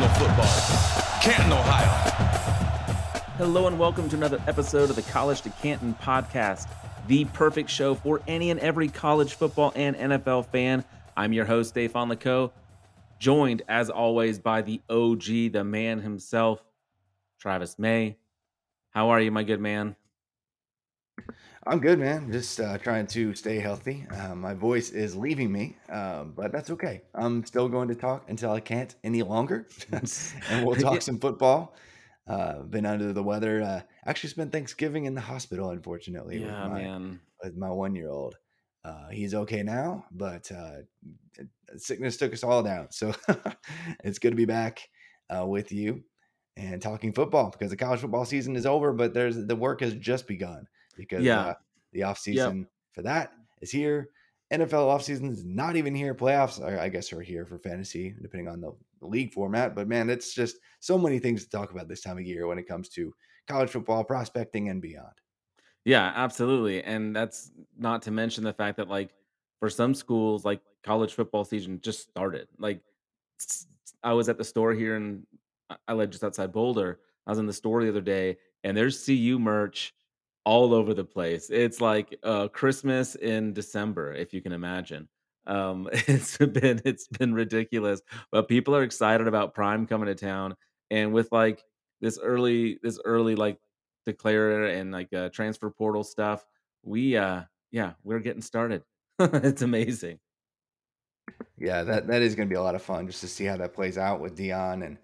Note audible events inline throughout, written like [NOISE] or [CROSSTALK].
Professional football, Canton, Ohio. Hello and welcome to another episode of the College to Canton podcast, the perfect show for any and every college football and NFL fan. I'm your host, Dave Fonlaco, joined as always by the OG, the man himself, Travis May. How are you, my good man? I'm good, man. Just uh, trying to stay healthy. Uh, my voice is leaving me, um, but that's okay. I'm still going to talk until I can't any longer, [LAUGHS] and we'll [LAUGHS] talk some football. Uh, been under the weather. Uh, actually, spent Thanksgiving in the hospital, unfortunately. Yeah, with my, man. With my one year old. Uh, he's okay now, but uh, sickness took us all down. So [LAUGHS] it's good to be back uh, with you and talking football because the college football season is over, but there's the work has just begun because Yeah. uh, the off season for that is here. NFL off season is not even here. Playoffs, I I guess, are here for fantasy, depending on the, league format. But man, it's just so many things to talk about this time of year when it comes to college football prospecting and beyond. Yeah, absolutely. And that's not to mention the fact that, like, for some schools, like college football season just started. Like, I was at the store here in, I I live just outside Boulder. I was in the store the other day, and there's CU merch all over the place. It's like uh, Christmas in December, if you can imagine. Um, [LAUGHS] it's been it's been ridiculous, but people are excited about Prime coming to town, and with like this early this early like declare and like uh, transfer portal stuff. We uh yeah, we're getting started. [LAUGHS] it's amazing. Yeah, that that is going to be a lot of fun just to see how that plays out with Dion and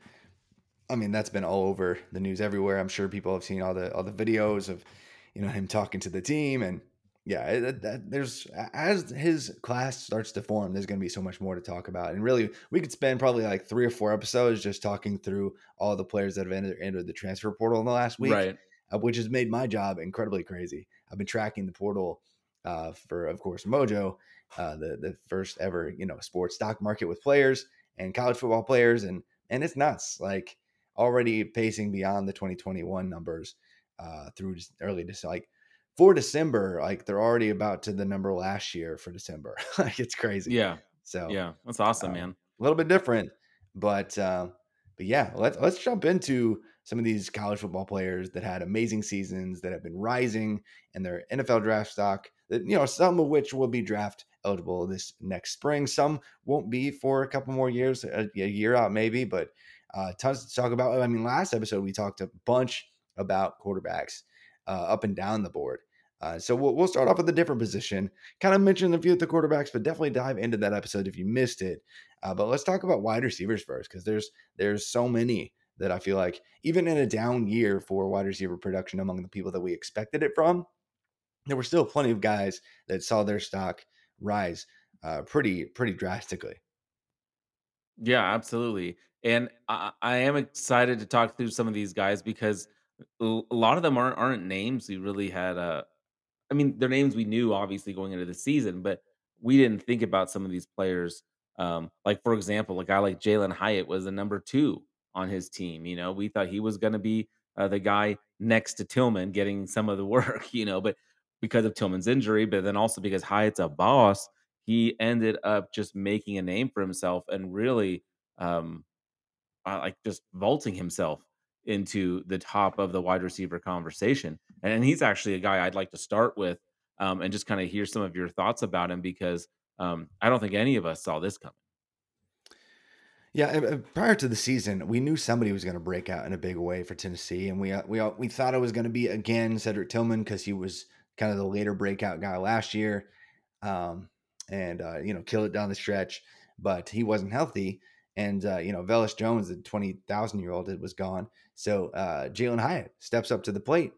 I mean that's been all over the news everywhere. I'm sure people have seen all the all the videos of you know him talking to the team and yeah, it, that, there's as his class starts to form, there's going to be so much more to talk about. And really, we could spend probably like three or four episodes just talking through all the players that have entered, entered the transfer portal in the last week, Right. uh, which has made my job incredibly crazy. I've been tracking the portal uh, for, of course, Mojo, uh, the the first ever you know sports stock market with players and college football players, and and it's nuts. Like already pacing beyond the 2021 numbers uh, through early to like for December, like they're already about to the number last year for December. [LAUGHS] like it's crazy. Yeah. So Yeah. That's awesome, um, man. a little bit different, but uh, but yeah, let's let's jump into some of these college football players that had amazing seasons that have been rising in their NFL draft stock. That you know, some of which will be draft eligible this next spring. Some won't be for a couple more years, a, a year out maybe, but uh, tons to talk about. I mean, last episode we talked a bunch about quarterbacks uh, up and down the board. Uh, so we'll, we'll start off with a different position. Kind of mentioned a few of the quarterbacks, but definitely dive into that episode if you missed it. Uh, but let's talk about wide receivers first, because there's there's so many that I feel like even in a down year for wide receiver production among the people that we expected it from, there were still plenty of guys that saw their stock rise uh, pretty pretty drastically. Yeah, absolutely. And I, I am excited to talk through some of these guys because a lot of them aren't aren't names we really had. Uh, I mean, they're names we knew obviously going into the season, but we didn't think about some of these players. Um, like for example, a guy like Jalin Hyatt was the number two on his team. You know, we thought he was going to be uh, the guy next to Tillman getting some of the [LAUGHS] work. You know, but because of Tillman's injury, but then also because Hyatt's a boss, he ended up just making a name for himself and really um uh, like just vaulting himself into the top of the wide receiver conversation. And, he's actually a guy I'd like to start with um, and just kind of hear some of your thoughts about him because um, I don't think any of us saw this coming. Yeah, uh, uh, prior to the season, we knew somebody was going to break out in a big way for Tennessee, and we uh, we we thought it was going to be again Cedric Tillman because he was kind of the later breakout guy last year, um, and uh, you know kill it down the stretch, but he wasn't healthy, and uh, you know Velus Jones, the twenty thousand year old, it was gone, so uh, Jalin Hyatt steps up to the plate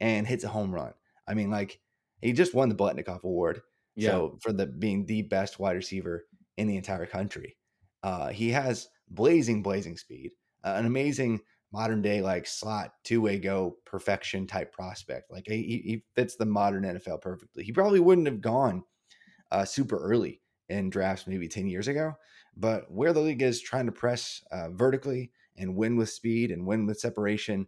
and hits a home run. I mean, like he just won the Biletnikoff Award, Yeah. so for the being the best wide receiver in the entire country. Uh, he has blazing, blazing speed, uh, an amazing modern day like slot two way go perfection type prospect. Like he, he fits the modern NFL perfectly. He probably wouldn't have gone uh, super early in drafts maybe 10 years ago, but where the league is trying to press uh, vertically and win with speed and win with separation,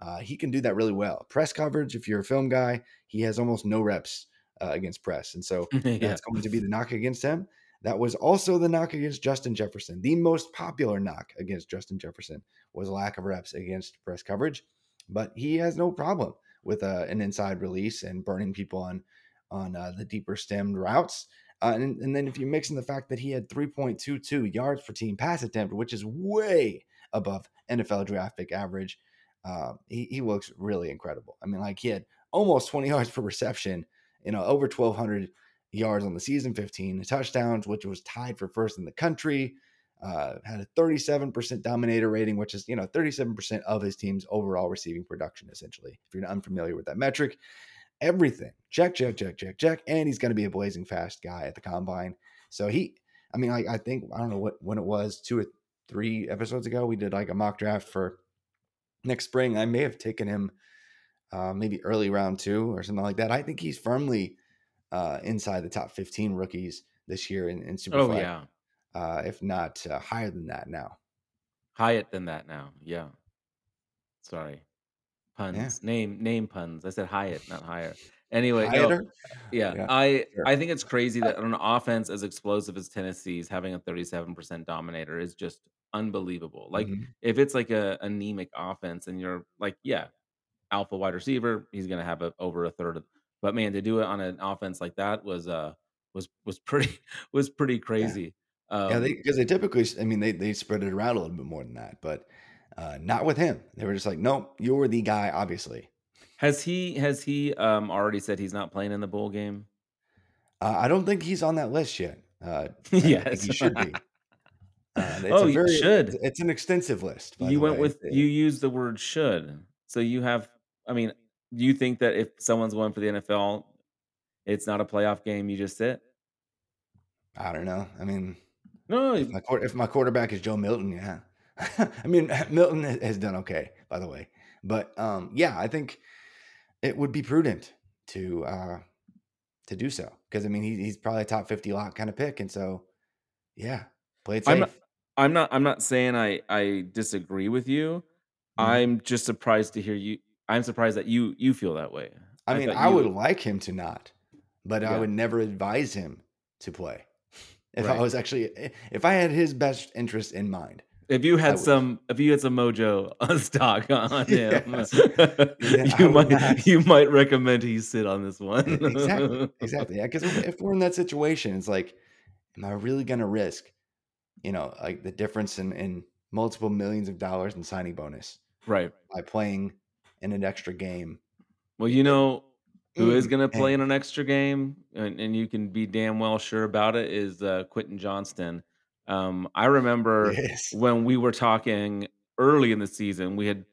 uh, he can do that really well. Press coverage, if you're a film guy, he has almost no reps uh, against press. And so [LAUGHS] yeah. that's going to be the knock against him. That was also the knock against Justin Jefferson. The most popular knock against Justin Jefferson was lack of reps against press coverage, but he has no problem with uh, an inside release and burning people on on uh, the deeper stemmed routes. Uh, and, and then if you mix in the fact that he had 3.22 yards per team pass attempt, which is way above NFL draft pick average, uh, he, he looks really incredible. I mean, like he had almost 20 [LAUGHS] yards per reception, you know, over 1,200 yards on the season, 15 touchdowns, which was tied for first in the country. Uh, had a 37% dominator rating, which is, you know, 37% of his team's overall receiving production, essentially. If you're unfamiliar with that metric, everything check, check, check, check, check. And he's going to be a blazing fast guy at the combine. So he, I mean, I, I think, I don't know what, when it was, two or three episodes ago, we did like a mock draft for next spring. I may have taken him uh, maybe early round two or something like that. I think he's firmly uh, inside the top 15 rookies this year in, in Superflex. Oh yeah, Uh, if not uh, higher than that now. Hyatt than that now. Yeah. Sorry, puns. Name name puns. I said Hyatt, not higher. Anyway, no, yeah, Yeah, I sure. I think it's crazy that on an offense as explosive as Tennessee's having a 37% dominator is just unbelievable. Like Mhm. if it's like a anemic offense and you're like, yeah, alpha wide receiver, he's gonna have a, over a third of. But man, to do it on an offense like that was uh was was pretty [LAUGHS] was pretty crazy. Yeah, Um, they because they typically, I mean, they they spread it around a little bit more than that, but uh, not with him. They were just like, nope, you're the guy, obviously. has he has he um already said he's not playing in the bowl game? Uh, I don't think he's on that list yet. Uh, [LAUGHS] yes. he should be. Uh, it's oh, you very, should. it's, it's an extensive list, You went way. with It- you used the word should. So you have I mean, do you think that if someone's going for the NFL, it's not a playoff game, you just sit? I don't know. I mean, No, if my if my quarterback is Joe Milton, yeah. [LAUGHS] I mean, [LAUGHS] Milton has done okay, by the way, but um, yeah, I think it would be prudent to uh, to do so because I mean, he, he's probably a top fifty lot kind of pick, and so yeah, play it I'm safe. not I'm not I'm not saying I I disagree with you. Mhm. I'm just surprised to hear you I'm surprised that you you feel that way. I mean, I would you- like him to not, but I would never advise him to play. [LAUGHS] If I was actually, eh, if I had his best interest in mind, if you had would. some if you had some mojo on [LAUGHS] stock on [LAUGHS] him, Yes. Then you would might not. you might recommend he sit on this one. Exactly, exactly. Yeah, because if, if we're in that situation, it's like, am I really going to risk, you know, like the difference in in multiple millions of dollars in signing bonus right. by playing in an extra game? Well, you know who is Mm, going to play in an extra game, and, and you can be damn well sure about it, is uh, Quentin Johnston. Um, I [LAUGHS] remember Yes. when we were talking early in the season, we had,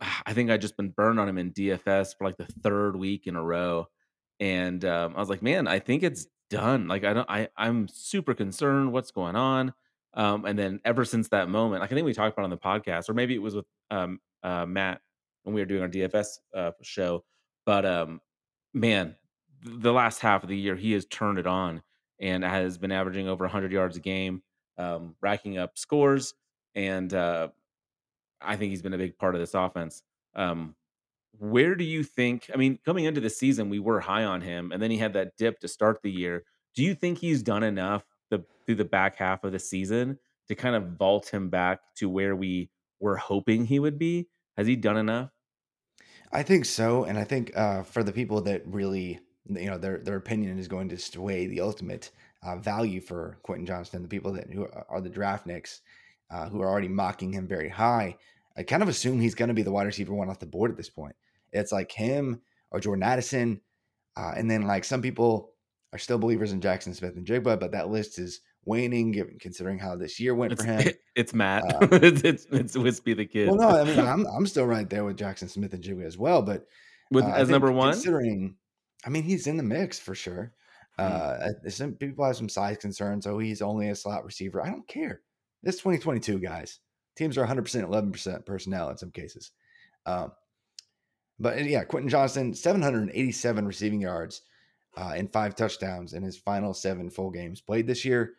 [SIGHS] I think I'd just been burned on him in DFS for like the third week in a row, and um, I was like, man, I think it's done. Like I don't, I I'm super concerned. What's going on? Um, and then ever since that moment, like I think we talked about on the podcast, or maybe it was with um, uh, Matt when we were doing our DFS uh, show, but um, man, the last half of the year, he has turned it on and has been averaging over 100 yards a game, um, racking up scores. And uh, I think he's been a big part of this offense. Um, where do you think? I mean, coming into the season, we were high on him, and then he had that dip to start the year. Do you think he's done enough the, through the back half of the season to kind of vault him back to where we were hoping he would be? Has he done enough? I think so, and I think uh, for the people that really, you know, their their opinion is going to sway the ultimate uh, value for Quentin Johnston. The people that who are the draft nicks, uh, who are already mocking him very high, I kind of assume he's going to be the wide receiver one off the board at this point. It's like him or Jordan Addison, uh, and then like some people are still believers in Jackson Smith-Njigba, but that list is waning, given considering how this year went It's for him. [LAUGHS] it's Matt. Um, [LAUGHS] it's, it's it's Wispy the kid well, no, I mean [LAUGHS] I'm I'm still right there with Jackson Smith-Njigba as well, but with uh, as number one. considering, I mean he's in the mix for sure. Mm. Uh, some people have some size concerns, so he's only a slot receiver. I don't care. It's 2022, guys. Teams are 100%, 11% personnel in some cases. Um, but uh, yeah, Quentin Johnston, 787 receiving yards uh, and five touchdowns in his final seven full games played this year.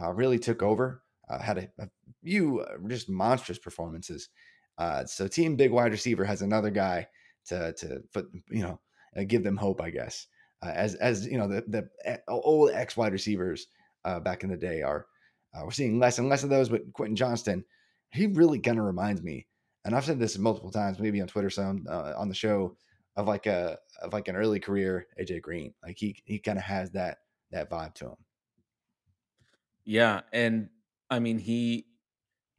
Uh, really took over. Uh, had a, a few uh, just monstrous performances. Uh, so team big wide receiver has another guy to to you know uh, give them hope, I guess. As as you know the the uh, old ex wide receivers back in the day are we're seeing less and less of those. But Quentin Johnston, he really kind of reminds me, and I've said this multiple times, maybe on Twitter, some on the show, of like a of like an early career AJ Green. Like he he kind of has that that vibe to him. Yeah, and I mean he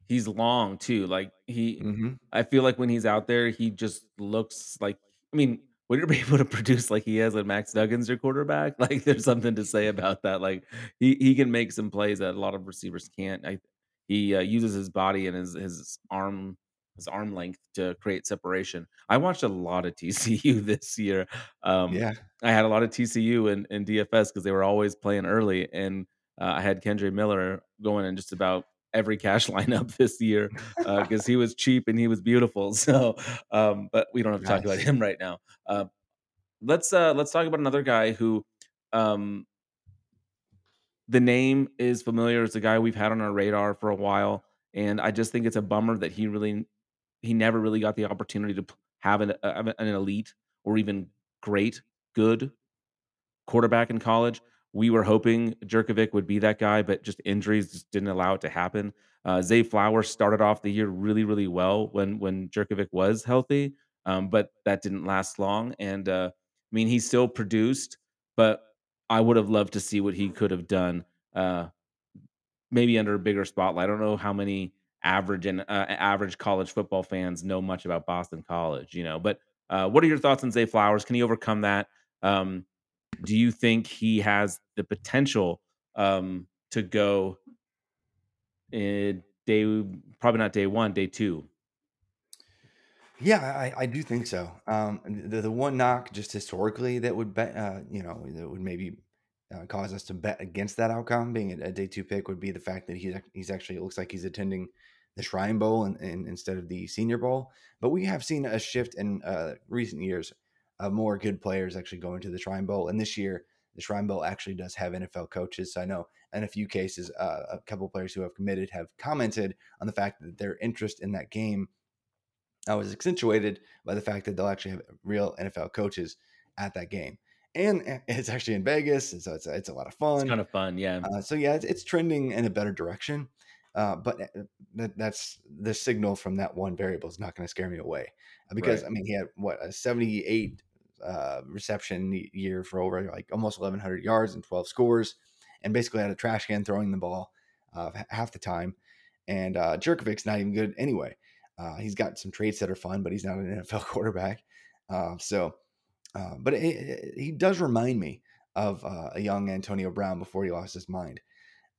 he's long too. Like he Mm-hmm. I feel like when he's out there, he just looks like I mean, when you're able to produce like he has when Max Duggan's your quarterback, [LAUGHS] like there's something to say about that. Like he he can make some plays that a lot of receivers can't. I he uh, uses his body and his his arm his arm length to create separation. I watched a lot of [LAUGHS] TCU this year. Um, Yeah, I had a lot of TCU in DFS because they were always playing early, and uh, I had Kendre Miller going in just about every cash [LAUGHS] lineup this year because he was cheap and he was beautiful. [LAUGHS] So, um, but we don't have to talk about him right now. Uh, let's uh, let's talk about another guy who um, the name is familiar. It's a guy we've had on our radar for a while, and I just think it's a bummer that he really he never really got the opportunity to have an, uh, an elite or even great, good quarterback in college. We were hoping Jurkovec would be that guy, but just injuries just didn't allow it to happen. Uh, Zay Flowers started off the year really, really well when when Jurkovec was healthy, um, but that didn't last long. And uh, I mean, he still produced, but I would have loved to see what he could have done, uh, maybe under a bigger spotlight. I don't know how many average and uh, average college football fans know much about Boston College, you know. But uh, what are your thoughts on Zay Flowers? Can he overcome that? Um, do you think he has the potential um, to go in day probably not day one, day two? Yeah, I, I do think so. Um, the the one knock just historically that would bet, uh, you know, that would maybe uh, cause us to bet against that outcome being a, a day two pick would be the fact that he's he's actually it looks like he's attending the Shrine Bowl and, and instead of the Senior Bowl. But we have seen a shift in uh, recent years of more good players actually going to the Shrine Bowl, and this year the Shrine Bowl actually does have NFL coaches. So I know in a few cases, uh, a couple players who have committed have commented on the fact that their interest in that game uh, was accentuated by the fact that they'll actually have real NFL coaches at that game. And eh, [LAUGHS] it's actually in Vegas, so it's, it's a lot of It's fun. kind of fun, yeah. Uh, so yeah, it's, it's trending in a better direction. Uh, but eh, that, that's the signal from that one variable is not going to scare me away Uh, because Right. I mean he had what a 78 uh, reception year for over like almost 1100 yards and 12 scores, and basically had a trash can throwing the ball uh, half the time. And uh, Jurkovec's not even good anyway. Uh, he's got some traits that are fun, but he's not an [LAUGHS] NFL quarterback. Uh, so, uh, but it- he does remind me of uh, a young Antonio Brown before he lost his mind.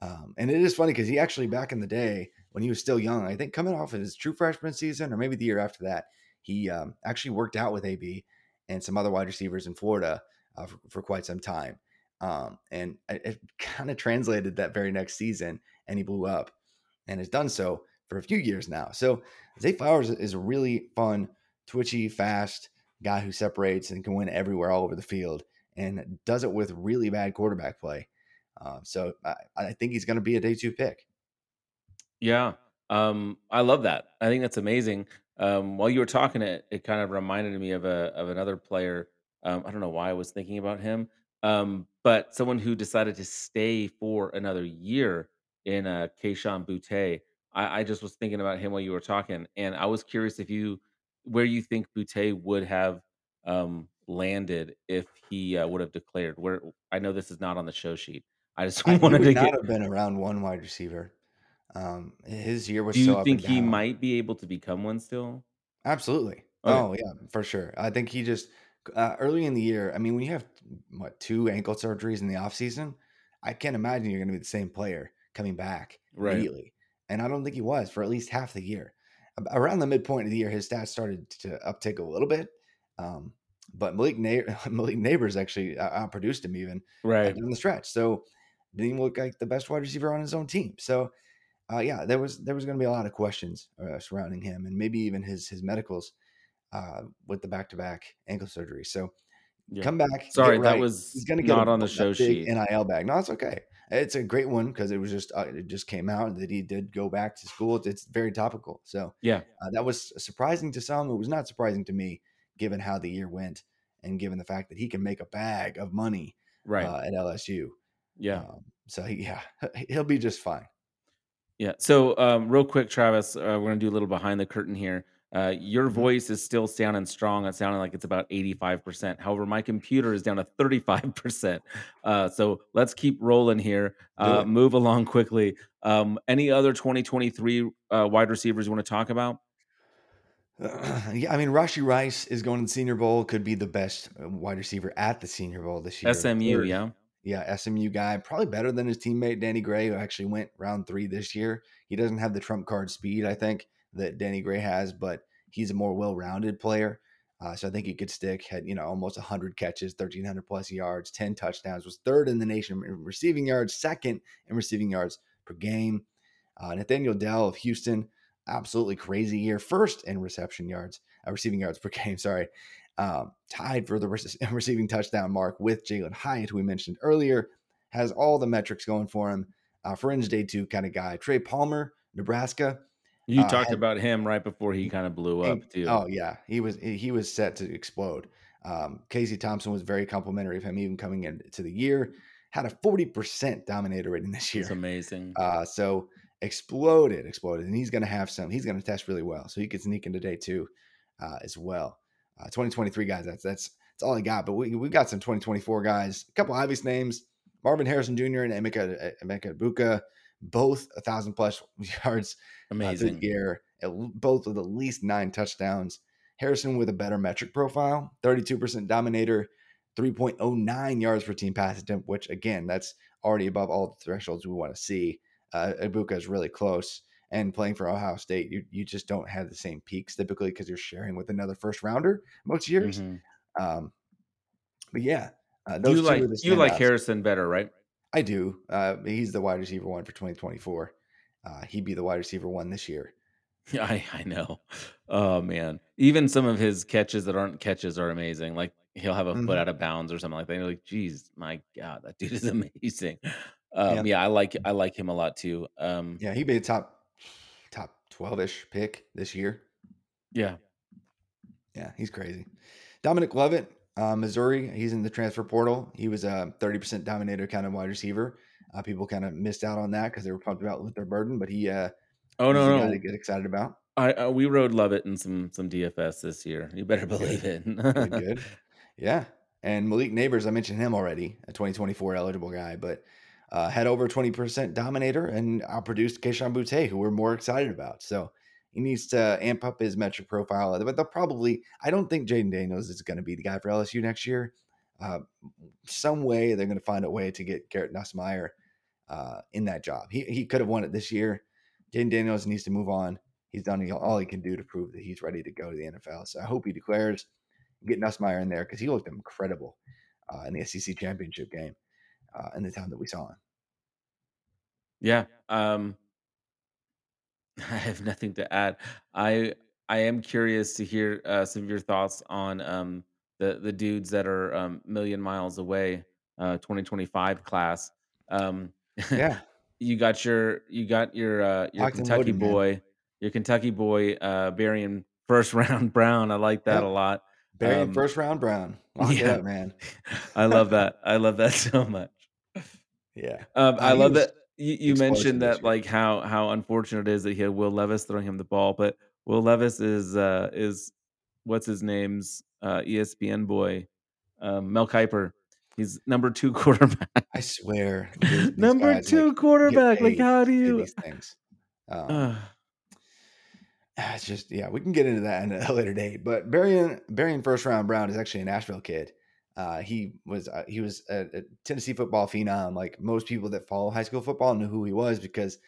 Um, and it is funny because he actually back in the day when he was still young, I think coming off of his true freshman season or maybe the year after that, he um, actually worked out with AB and some other wide receivers in Florida uh, for, for quite some time. Um, and it, it kind of translated that very next season, and he blew up and has done so for a few years now. So Zay Flowers is a really fun, twitchy, fast guy who separates and can win everywhere all over the field and does it with really bad quarterback play. Um, so I, I think he's going to be a day two pick. Yeah. Um, I love that. I think that's amazing. Um, while you were talking, it it kind of reminded me of a of another player. Um, I don't know why I was thinking about him, um, but someone who decided to stay for another year in uh, Kayshon Boutte. I, I just was thinking about him while you were talking, and I was curious if you where you think Boutte would have um, landed if he uh, would have declared. Where I know this is not on the show sheet. I just I, wanted would to not get. have been around one wide receiver. Um, his year was Do you so up and think he might be able to become one still? Absolutely. Okay, Oh yeah, for sure. I think he just uh, early in the year. I mean, when you have what two ankle surgeries in the offseason, I can't imagine you're going to be the same player coming back right. immediately. And I don't think he was for at least half the year. Around the midpoint of the year, his stats started to uptick a little bit. Um, but Malik, Na- [LAUGHS] Malik Nabers actually uh, outproduced him even uh, Right. down the stretch. So didn't even look like the best wide receiver on his own team. So uh, yeah, there was there was going to be a lot of questions uh, surrounding him, and maybe even his his medicals uh, with the back to back ankle surgery. So Yeah. come back, Sorry, that was He's going to get not on the show sheet. NIL bag. No, it's okay. It's a great one because it was just uh, it just came out that he did go back to school. It's, it's very topical. So Yeah. uh, that was surprising to some. It was not surprising to me, given how the year went and given the fact that he can make a bag of money Right. uh, at LSU. Yeah. Um, so [LAUGHS] yeah, he'll be just fine. Yeah. So, um, real quick, Travis, uh, we're gonna do a little behind the curtain here. Uh, your Mhm. voice is still sounding strong. It's sounding like it's about 85%. However, my computer is down to 35%. Uh, so let's keep rolling here. Uh, move along quickly. Um, any other 2023 uh, wide receivers you want to talk about? [CLEARS THROAT] yeah, I mean, Rashee Rice is going to the Senior Bowl. Could be the best uh, wide receiver at the Senior Bowl this year. SMU, yeah. Yeah, SMU guy, probably better than his teammate Danny Gray, who actually went round three this year. He doesn't have the trump card speed, I think, that Danny Gray has, but he's a more well-rounded player. Uh, so I think he could stick. Had you know almost 100 catches, 1,300 plus yards, 10 touchdowns. Was third in the nation in receiving yards, second in receiving yards per game. Uh, Nathaniel Dell of Houston, absolutely crazy year, first in reception yards, uh, receiving yards per [LAUGHS] game. Sorry, um, tied for the rec- [LAUGHS] receiving touchdown mark with Jalin Hyatt, who we mentioned earlier, has all the metrics going for him. Uh, fringe day two kind of guy. Trey Palmer, Nebraska. You Uh, talked had- about him right before he kind of blew up, and- too. Oh yeah, he was he was set to explode. Um, Casey Thompson was very complimentary of him, even coming into the year. Had a forty percent dominator rating this year. It's amazing. Uh, so exploded, exploded, and he's going to have some. He's going to test really well, so he could sneak into day two uh, as well. Uh, 2023 guys, that's that's that's all I got. But we we got some 2024 guys. A couple obvious names: Marvin Harrison Jr. and Emeka Emeka Egbuka, both a thousand plus [LAUGHS] yards uh, Amazing. the year, both with at least nine touchdowns. Harrison with a better metric profile, 32% dominator, 3.09 yards per team pass attempt, which again, that's already above all the thresholds we want to see. Uh, Egbuka is really close. And playing for Ohio State, you, you just don't have the same peaks typically because you're sharing with another first rounder most years. Mhm. Um, but yeah, uh, You like are the you like. Harrison better, right? I do. Uh, he's the wide receiver one for 2024. Uh, he'd be the wide receiver one this year. [LAUGHS] Yeah, I, I know. Oh man, even some of his catches that aren't catches are amazing. Like he'll have a foot Mhm. out of bounds or something like that. You're like, geez, my God, that dude is [LAUGHS] amazing. Um, Yeah. yeah, I like I like him a lot too. Um, Yeah, he'd be a top top 12ish pick this year. yeah, Yeah, he's crazy. Dominic Lovett, uh, Missouri. He's in the transfer portal. He was a 30% dominator kind of wide receiver. Uh, people kind of missed out on that because they were pumped about Luther Burden, but he uh, Oh no, no. to get excited about. I uh, we rode Lovett in some some DFS this year. You better Good. believe it. Good, [LAUGHS] good. Yeah. And Malik Nabers, I mentioned him already, a 2024 eligible guy, but uh, had over 20% dominator and I outproduced Kayshon Boutte, who we're more excited about. So he needs to amp up his metric profile. But they'll probably, I don't think Jayden Daniels is going to be the guy for LSU next year. Uh, some way they're going to find a way to get Garrett Nussmeier uh, in that job. He, he could have won it this year. Jayden Daniels needs to move on. He's done all he can do to prove that he's ready to go to the NFL. So I hope he declares get Nussmeier in there because he looked incredible uh, in the SEC championship game uh, in the time that we saw him. yeah. Um, [LAUGHS] I have nothing to add. I I am curious to hear uh, some of your thoughts on um, the the dudes that are um, million miles away, uh, 2025 class. Um, Yeah, [LAUGHS] you got your you got your uh, your Locked and Kentucky loaded, man. boy, your Kentucky boy, uh, Barion [LAUGHS] First round Brown. I like that Yep. a lot. Barion Um, first round Brown. Lock yeah. up, man. I love that. I love that so much. Yeah. Um, Uh, I love that you, you mentioned that like how how unfortunate it is that he had Will Levis throwing him the ball, but Will Levis is uh is what's his name's uh ESPN boy, um, Mel Kiper. He's number two [LAUGHS] quarterback. I swear. these- [LAUGHS] number guys, two like, quarterback. Like how do you these things? Um, it's just yeah, we can get into that in a [LAUGHS] later date. But Barion Barion first round Brown is actually a Nashville kid. Uh, he was uh, he was a, a Tennessee football phenom. Like most people that follow high school football knew who he was because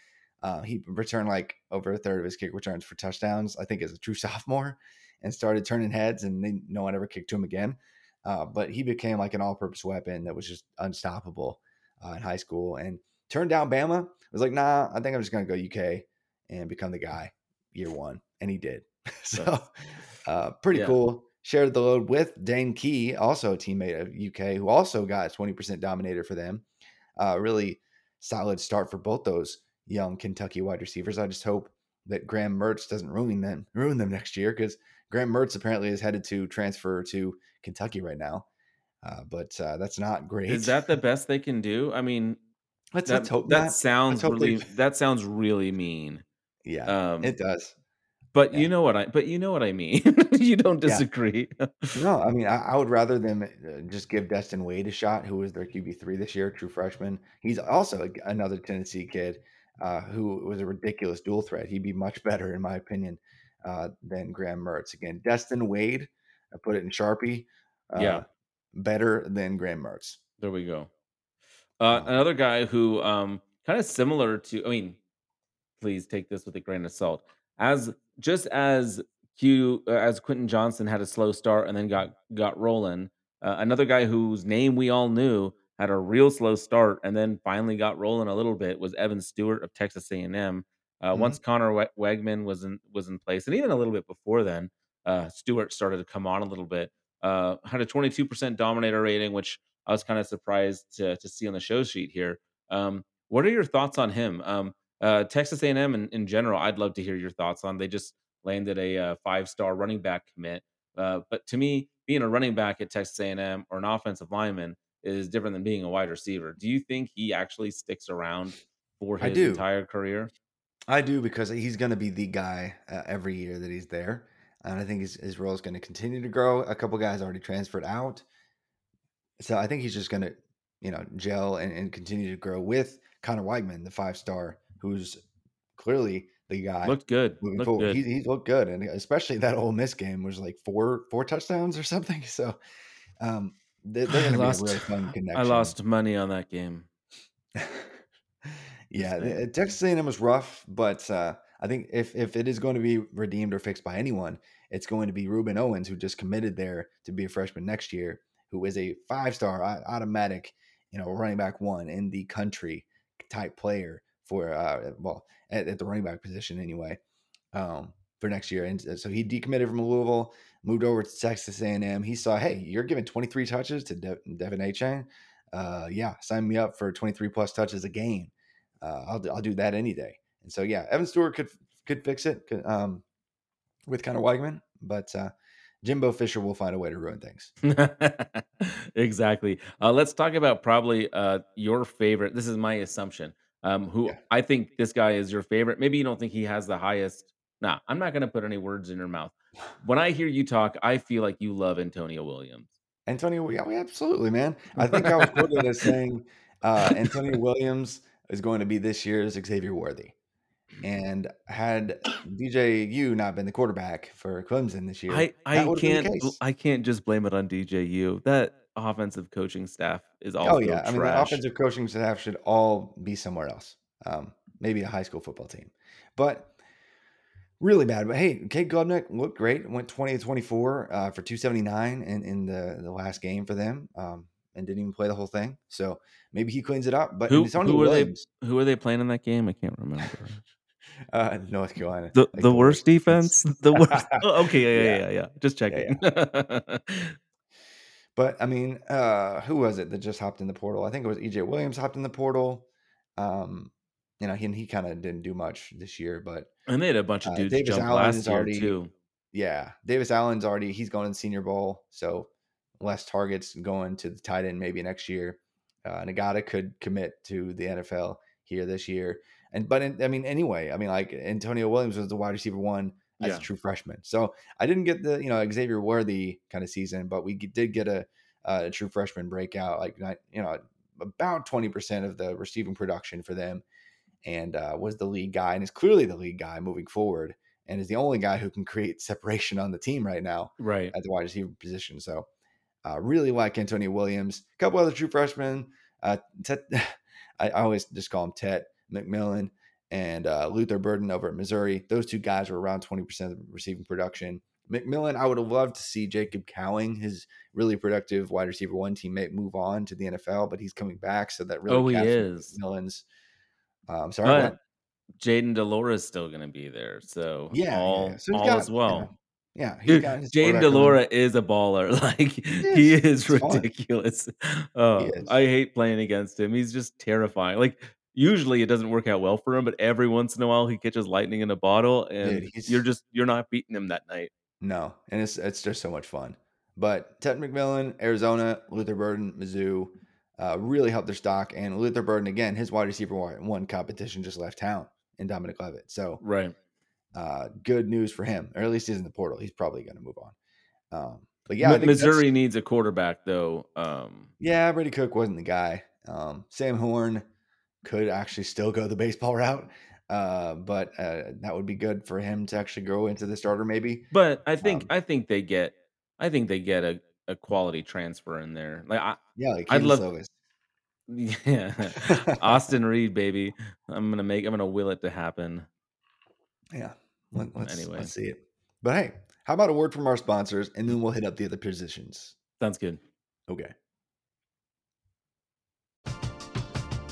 uh, he returned like over a third of his kick returns for touchdowns. I think as a true [LAUGHS] sophomore, and started turning heads, and they, no one ever kicked to him again. Uh, but he became like an all-purpose weapon that was just unstoppable uh, in high school, and turned down Bama. Was like, nah, I think I'm just gonna go UK and become the guy year one, and he did. [LAUGHS] so, uh, pretty Yeah. cool. Shared the load with Dane Key, also a teammate of UK, who also got 20% dominator for them. Uh, really solid start for both those young Kentucky wide receivers. I just hope that Graham Mertz doesn't ruin them, ruin them next year because Graham Mertz apparently is headed to transfer to Kentucky right now. Uh, but uh, that's not great. Is that the best they can do? I mean, let's, that, let's hope that not. sounds really [LAUGHS] that sounds really mean. Yeah, Um, it does. But yeah. you know what I but you know what I mean. [LAUGHS] you don't Yeah. disagree. No, I [LAUGHS] mean, I, I would rather them uh, just give Destin Wade a shot, who was their QB three this year, true freshman. He's also a- another Tennessee kid uh, who was a ridiculous dual threat. He'd be much better, in my opinion, uh, than Graham Mertz. Again, Destin Wade, I put it in Sharpie. Uh, Yeah. better than Graham Mertz. There we go. Uh, Um, another guy who um, kind of similar to, I mean, please take this with a grain of salt. As just as Q uh, as Quentin Johnston had a slow start and then got got rolling, uh, another guy whose name we all knew had a real slow start and then finally got rolling a little bit was Evan Stewart of Texas A&M. Uh, Mhm. Once Connor We- Weigman was in was in place, and even a little bit before then, uh, Stewart started to come on a little bit. Uh, had a 22% dominator rating, which I was kind of surprised to to see on the show sheet here. Um, what are your thoughts on him? Um, uh, Texas A&M in, in general, I'd love to hear your thoughts on. They just landed a uh, five-star running back commit, uh, but to me, being a running back at Texas A&M or an offensive lineman is different than being a wide receiver. Do you think he actually sticks around for his entire career? I do because he's going to be the guy uh, every year that he's there. And I think his, his role is going to continue to grow. A couple guys already transferred out. So I think he's just going to, you know, gel and, and continue to grow with Connor Weigman, the five star, who's clearly the guy Looked good. moving Looked forward. good. He, he's looked good. And especially that Ole Miss game was like four four touchdowns or something. [LAUGHS] So um, they, they're going to be a lost. really [LAUGHS] fun connection. I lost money on that game. [LAUGHS] yeah, the- Texas A&M was rough, but uh, I think if if it is going to be redeemed or fixed by anyone, it's going to be Rueben Owens, who just committed there to be a freshman next year, who is a five star automatic, you know, running back one in the country type player for uh, well at, at the running back position anyway. Um, for next year, and so he decommitted from Louisville, moved over to Texas A&M. He saw, hey, you're giving 23 touches to De- Devon Achane. Uh, yeah, sign me up for 23 plus touches a game. Uh, I'll, I'll do that any day. And so, yeah, Evan Stewart could could fix it could, um, with Connor Weigman, but uh, Jimbo Fisher will find a way to ruin things. [LAUGHS] exactly. Uh, let's talk about probably uh, your favorite. This is my assumption. Um, who Yeah. I think this guy is your favorite. Maybe you don't think he has the highest. Nah, I'm not going to put any words in your mouth. When I hear you talk, I feel like you love Antonio Williams. Antonio, yeah, we absolutely, man. I think I was quoted as saying uh, Antonio Williams is going to be this year's Xavier Worthy. And had DJU not been the quarterback for Clemson this year, I I would been the can't. I can't just blame it on DJU. That offensive coaching staff is all. Oh yeah, I mean the offensive coaching staff should all be somewhere else. Um, maybe a high school football team, but really bad. But hey, Cade Klubnik looked great. Went twenty to twenty four uh, for two seventy nine in in the the last game for them, um, and didn't even play the whole thing. So maybe he cleans it up. But who who are they who are they playing in that game? I can't remember. [LAUGHS] uh, North Carolina, The like the worst defense. The worst. [LAUGHS] Oh, okay, yeah, yeah, yeah, yeah, yeah. Just yeah. checking. [LAUGHS] But I mean, uh, who was it that just hopped in the portal? I think it was EJ Williams hopped in the portal. Um, you know, he he kind of didn't do much this year, but and they had a bunch of uh, dudes Davis jump Allen last year already too. yeah, Davis Allen's already he's going to the Senior Bowl, so less targets going to the tight end maybe next year. Uh, Ngata could commit to the NFL here this year, and but in, I mean anyway, I mean like Antonio Williams was the wide receiver one as Yeah. a true freshman, so I didn't get the you know Xavier Worthy kind of season, but we did get a, a true freshman breakout, like not- you know about twenty percent of the receiving production for them, and uh, was the lead guy and is clearly the lead guy moving forward, and is the only guy who can create [LAUGHS] separation on the team right now Right. at the wide receiver position. So, uh, really like Antonio Williams. A couple other true freshmen. Uh, Tet, [LAUGHS] I, I always just call him Tet McMillan and uh, Luther Burden over at Missouri. Those two guys were around 20% of receiving production. McMillan, I would have loved to see Jacob Cowing, his really productive wide receiver one teammate, move on to the NFL, but he's coming back. So that really Oh, he is. McMillan's. Um, sorry, But? Jayden de Laura is still going to be there, so Yeah, yeah, all yeah. So he's all got, as well. yeah, Dude, Jaden. de Laura is a baller. [LAUGHS] Like he is. is He's fun. ridiculous. Oh, is. I hate playing against him. He's just terrifying. Like usually it doesn't work out well for him, but every once in a while he catches lightning in a bottle, and he's- you're just you're not beating him that night. No, and it's it's just so much fun. But Tet McMillan, Arizona, Luther Burden, Mizzou, uh, really helped their stock. And Luther Burden again, his wide receiver one competition just left town in Dominic Lovett. So Right. uh, good news for him, or at least he's in the portal. He's probably going to move on. Um, but yeah, Missouri needs a quarterback though. Um, Yeah, Brady Cook wasn't the guy. Um, Sam Horn could actually still go the baseball [LAUGHS] route, uh, but uh, that would be good for him to actually go into the starter maybe. but I think Um, I think they get I think they get a, a quality transfer in there. Like I, Yeah, like I'd love- Slovis. [LAUGHS] Yeah, Austin [LAUGHS] Reed, baby. I'm gonna make. I'm gonna will it to happen. Yeah. Let, let's, Anyway. let's see it. But hey, how about a word from our sponsors and then we'll hit up the other positions? Sounds good. Okay.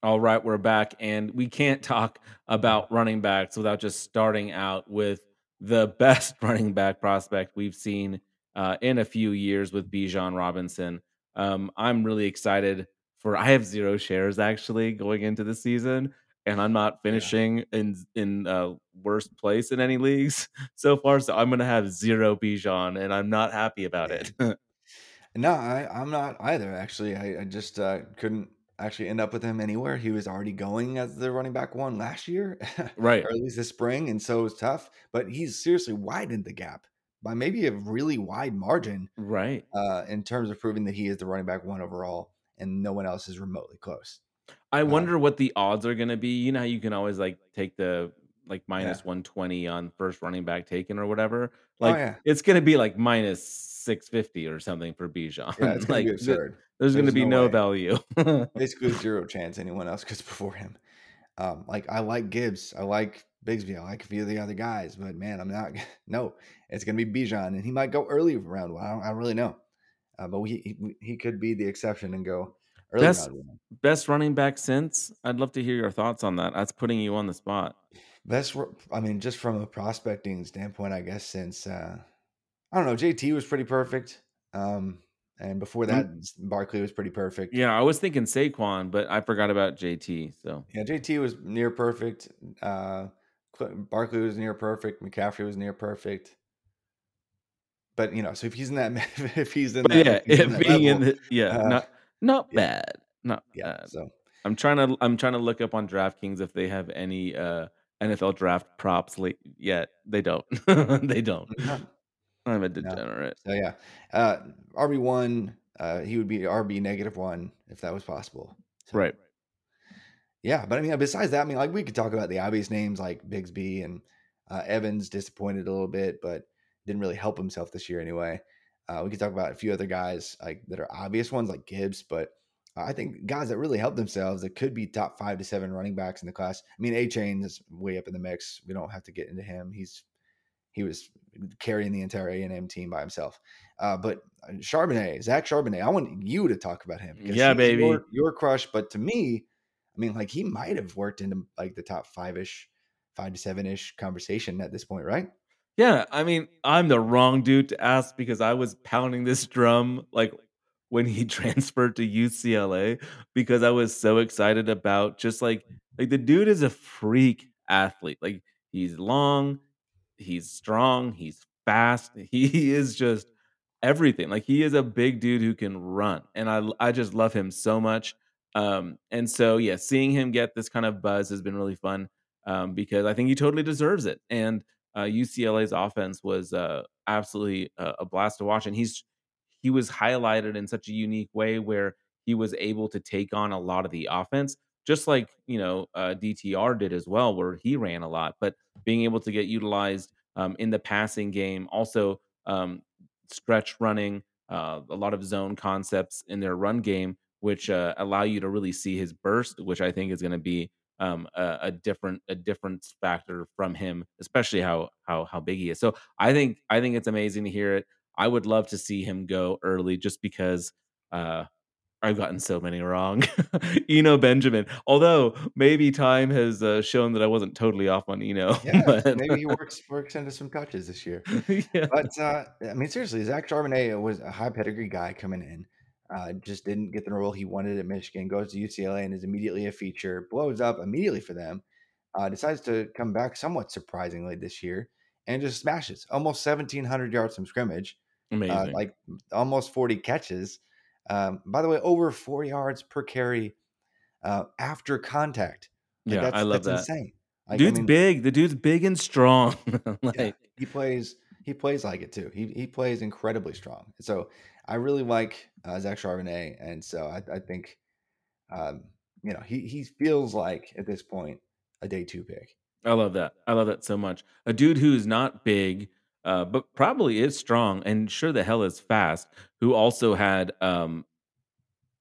All right, we're back, and we can't talk about running backs without just starting out with the [LAUGHS] best running back prospect we've seen uh, in a few years with Bijan Robinson. Um, I'm really excited for. I have zero shares actually going into the season, and I'm not finishing in in uh, worst place in any leagues [LAUGHS] so far. So I'm going to have zero Bijan, and I'm not happy about it. [LAUGHS] No, I, I'm not either. Actually, I, I just uh, couldn't actually end up with him anywhere. He was already going as the running back one last year, [LAUGHS] Right. or at least this spring, and so it was tough. But he's seriously widened the gap by maybe a really wide margin right. uh, in terms of proving that he is the running back one overall, and no one else is remotely close. I Uh, wonder what the odds are going to be. You know how you can always like take the like minus 120 on first running back taken or whatever. Like oh yeah, it's going to be like minus 650 or something for Bijan. yeah, [LAUGHS] like th- absurd. there's going to be no no value. basically [LAUGHS] zero chance anyone else gets [LAUGHS] before him. Um, like I like Gibbs, I like Bigsby, I like a few of the other guys, but man, I'm not. No, it's gonna be Bijan, and he might go early round one. I don't, I don't really know. uh, but he, he he could be the exception and go early Best best running back since? I'd love to hear your thoughts on that. That's putting you on the spot. Best, I mean, just from a prospecting standpoint, I guess since uh, I don't know, JT was pretty perfect, um, and before that, s- Barkley was pretty perfect. Yeah, I was thinking Saquon, but I forgot about JT. So Yeah, JT was near perfect. Uh, Barkley was near perfect. McCaffrey was near perfect. But you know, so if he's in that, [LAUGHS] if he's in that, yeah, if he's in that being in the yeah, uh, not not yeah. bad. Not yeah. bad. So I'm trying to I'm trying to look up on DraftKings if they have any uh NFL draft props late yet. They don't. [LAUGHS] they don't. I'm a degenerate. So yeah, uh, RB one, uh, he would be RB negative one if that was possible. So Right. yeah, but I mean, besides that, I mean, like we could talk about the obvious names like Bigsby and uh, Evans disappointed a little bit, but didn't really help himself this year anyway. Uh, we could talk about a few other guys like that are obvious ones like Gibbs, but I think guys that really helped themselves that could be top five to seven running backs in the class. I mean, Achane is way up in the mix. We don't have to get into him. He's he was carrying the entire A and M team by himself. Uh, but Charbonnet, Zach Charbonnet, I want you to talk about him. Yeah, baby. Your, your crush, but to me, I mean, like he might have worked into like the top five ish, five to seven ish conversation at this point, right? Yeah, I mean, I'm the wrong dude to ask because I was pounding this drum like when he [LAUGHS] transferred to UCLA because I was so excited about just like like the dude is a freak athlete. Like he's long, he's strong, he's fast. He is just everything. Like he is a big dude who can run, and I I just love him so much. Um, and so yeah, seeing him get this kind of buzz has been really fun um, because I think he totally deserves it. And uh, UCLA's offense was uh, absolutely a, a blast to watch, and he's he was highlighted in such a unique way where he was able to take on a lot of the offense, just like you know uh, DTR did as well, where he ran a lot, but being able to get utilized um, in the passing game, also um, stretch running, uh, a lot of zone concepts in their run game, which uh, allow you to really see his burst, which I think is going to be um, a, a different a difference factor from him, especially how how how big he is. So I think I think it's amazing to hear it. I would love to see him go early, just because uh, I've gotten so many wrong. [LAUGHS] Eno Benjamin, although maybe time has uh, shown that I wasn't totally off on Eno, [LAUGHS] Yeah, but maybe he works works into some touches this year. [LAUGHS] yeah, But uh, I mean, seriously, Zach Charbonnet was a high pedigree guy coming in. Uh, just didn't get the role he wanted at Michigan. Goes to UCLA and is immediately a feature. Blows up immediately for them. Uh, decides to come back somewhat surprisingly this year and just smashes almost 1,700 yards from scrimmage. Uh, amazing. like almost 40 catches. Um, by the way, over four yards per carry uh, after contact. Like yeah, that's I love that's that. insane. Like, I Dude's mean, big. The dude's big and strong. [LAUGHS] yeah, he plays he plays like it too. He he plays incredibly strong. So I really like uh, Zach Charbonnet, and so I, I think um, you know he he feels like at this point a day two pick. I love that. I love that so much. A dude who's not big, uh, but probably is strong and sure the hell is fast. Who also had um,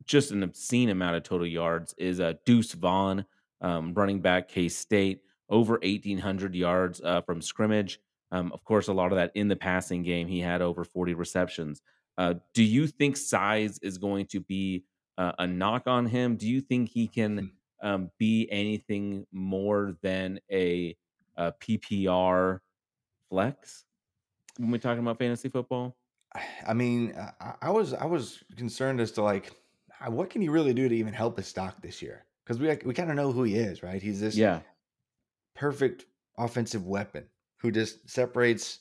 just an obscene amount of total yards is uh, Deuce Vaughn, um, running back K State, over 1,800 yards uh, from scrimmage. Um, of course, a lot of that in the passing game. He had over 40 receptions. Uh, do you think size is going to be uh, a knock on him? Do you think he can um, be anything more than a, a PPR flex when we're talking about fantasy football? [SIGHS] I mean, I, I was I was concerned as to like uh, what can he really do to even help his stock this year because we we kind of know who he is, right? He's this Yeah, perfect offensive weapon who just separates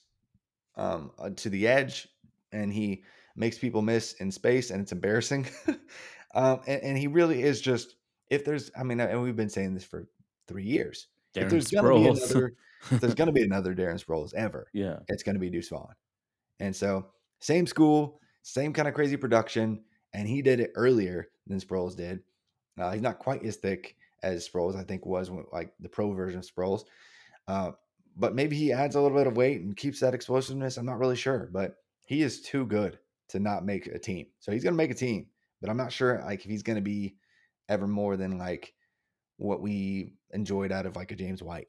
um, uh, to the edge and he makes people miss in space and it's embarrassing. [LAUGHS] um, and, and he really is just if there's I mean, and we've been saying this for three years. If Darren there's gonna be another, if there's [LAUGHS] gonna be another Darren Sproles ever, yeah, it's gonna be Deuce Vaughn. And so same school, same kind of crazy production, and he did it earlier than Sproles did. Uh, he's not quite as thick as Sproles, I think, was when, like the pro version of Sproles. Uh, but maybe he adds a little bit of weight and keeps that explosiveness. I'm not really sure, but he is too good to not make a team. So he's going to make a team, but I'm not sure like if he's going to be ever more than like what we enjoyed out of like a James White.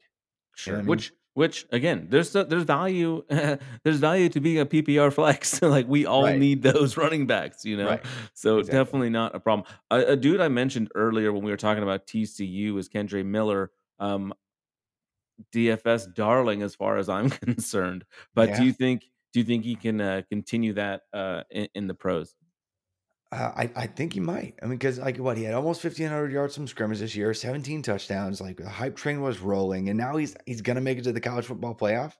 sure. I mean? Which Which again, there's there's value [LAUGHS] there's value to being a PPR flex. [LAUGHS] like we all Right. need those running backs, you know. Right. So Exactly. definitely not a problem. A, a dude I mentioned earlier when we were talking about TCU is Kendre Miller. Um, DFS darling as far as I'm [LAUGHS] concerned. But do you think do you think he can uh, continue that uh, in, in the pros? Uh, I, I think he might. I mean, because like what he had almost fifteen hundred yards from scrimmage this year, seventeen touchdowns. Like the hype train was rolling, and now he's he's gonna make it to the college football playoff.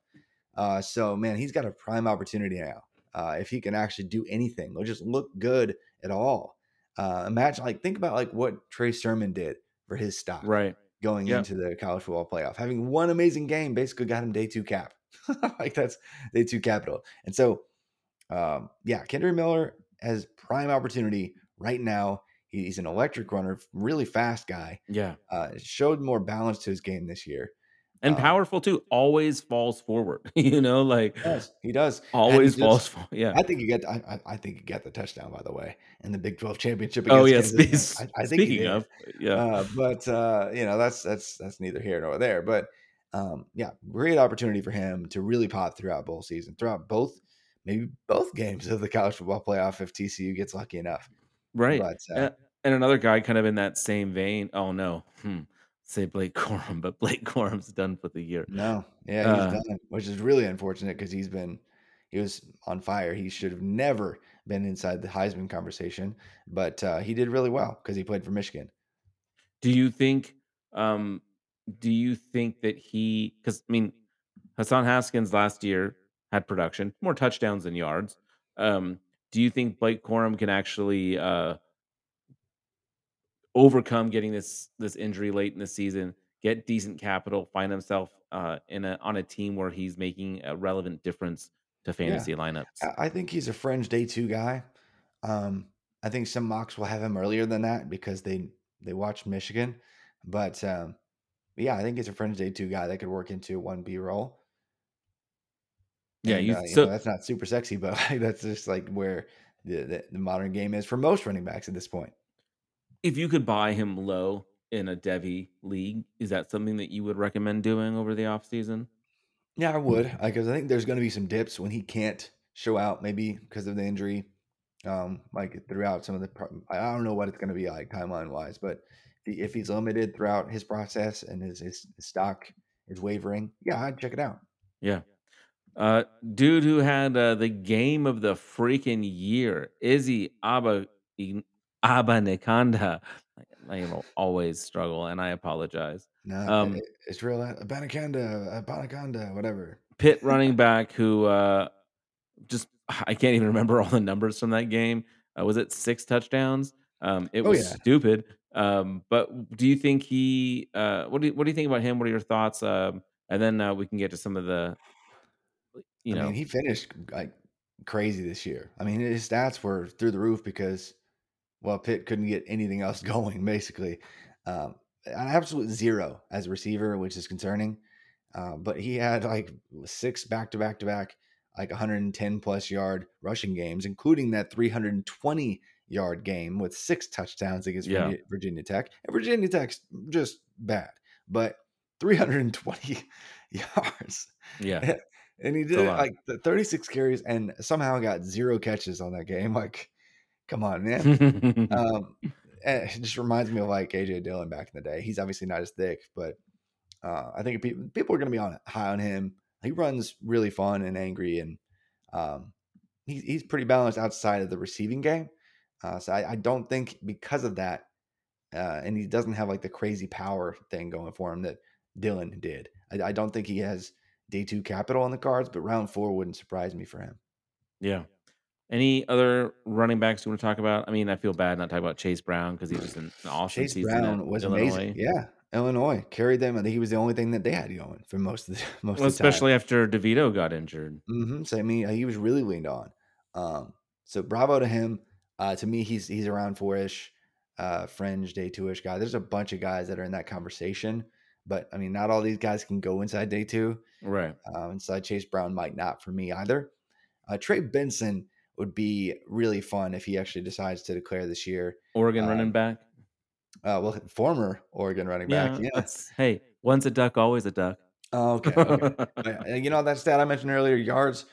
Uh, so man, he's got a prime opportunity now. Uh, if he can actually do anything, or just look good at all. Uh, imagine like think about like what Trey Sermon did for his stock Right. going Yep. into the college football playoff. Having one amazing game basically got him day two cap. [LAUGHS] like that's day two capital. And so, um, yeah, Kendrick Miller has prime opportunity right now. He's an electric runner, really fast guy. Yeah. Uh, showed more balance to his game this year. And Um, powerful too. Always falls forward. [LAUGHS] you know, like He does. He does. And he always falls. For, yeah. I think he got. I, I- think he got the touchdown by the way in the Big Twelve championship. oh against yeah. Kansas. spe- I, I think speaking of, yeah. Uh, but uh, you know, that's that's that's neither here nor there. But um, yeah, great opportunity for him to really pop throughout bowl season, throughout both maybe both games of the college football playoff if TCU gets lucky enough. right. But uh, and another guy kind of in that same vein. Oh no. Hmm. Say Blake [LAUGHS] Corum, but Blake Corum's done for the year. no, yeah, he's Uh, done, which is really unfortunate because he's been he was on fire. He should have never been inside the Heisman conversation, but uh, he did really well because he played for Michigan. Do you think um do you think that he cuz I mean Hassan Haskins last year had production, more touchdowns than yards. Um do you think Blake Corum can actually uh overcome getting this this injury late in the season, get decent capital, find himself uh in a on a team where he's making a relevant difference to fantasy lineups? I- I think he's a fringe day two guy. Um, I think some mocks will have him earlier than that because they they watched Michigan, but um, yeah, I think he's a fringe day two guy that could work into one B role. Yeah, And, you uh, you so know, that's not super sexy, but [LAUGHS] like, that's just like where the, the the modern game is for most running backs at this point. if you could buy him low in a devy league, is that something that you would recommend doing over the offseason? Yeah, I would because I think there's going to be some dips when he can't show out, maybe because of the injury. Um, like throughout some of the, pro- I don't know what it's going to be like timeline wise, but if he's limited throughout his process and his, his his stock is wavering, yeah, I'd check it out. Yeah. Uh, dude who had uh, the game of the freaking year, Izzy Abba Abanikanda. I will always struggle, and I apologize. No, Um, it- it's real. Abanikanda, Abanikanda, whatever. Pitt running back who uh, just I can't even remember all the numbers from that game. Uh, was it six touchdowns? Um, it Oh, was yeah. stupid. Um, but do you think he? Uh, what do you, what do you think about him? What are your thoughts? Um, and then uh, we can get to some of the, you I know, mean, he finished like crazy this year. I mean, his stats were through the roof because, well, Pitt couldn't get anything else [LAUGHS] going, basically. Um, an absolute zero as a receiver, which is concerning. Uh, but he had like six back to back to back, like 110 plus yard rushing games, including that 320 yard game with six touchdowns against Yeah. Virginia, Virginia Tech. And Virginia Tech's just bad, but 320 [LAUGHS] yards. yeah, And he did it like the 36 carries and somehow got zero catches on that game. [LAUGHS] Like, come on, man. [LAUGHS] um, it just reminds me of like AJ Dillon back in the day. He's obviously not as thick, but uh, I think people people are going to be on high on him. He runs really fun and angry, and um, he's he's pretty balanced outside of the receiving game. Uh, so I, I don't think because of that, uh, and he doesn't have like the crazy power thing going for him that Dillon did. I, I don't think he has day two capital on the cards, but round four wouldn't surprise me for him. yeah. Any other running backs you want to talk about? I mean, I feel bad not talking about Chase Brown because he was an [SIGHS] awesome Chase season Brown was Illinois. amazing. Yeah, Illinois carried them. I think he was the only thing that they had going for most of the [LAUGHS] most Well, of the time. especially after DeVito got injured. hmm So I mean, he was really leaned on. Um, so bravo to him. Uh, to me, he's he's around four ish, uh, fringe day two ish guy. There's a bunch of guys that are in that conversation, but I mean, not all these guys can go inside day two. Right. Um, inside Chase Brown might not for me either. Uh, Trey Benson would be really fun if he actually decides to declare this year. Oregon Um, running back. Uh, well, former Oregon running back, yeah. that's hey, once a duck, always a duck. Oh, okay, okay. Uh, you know that stat I mentioned earlier, yards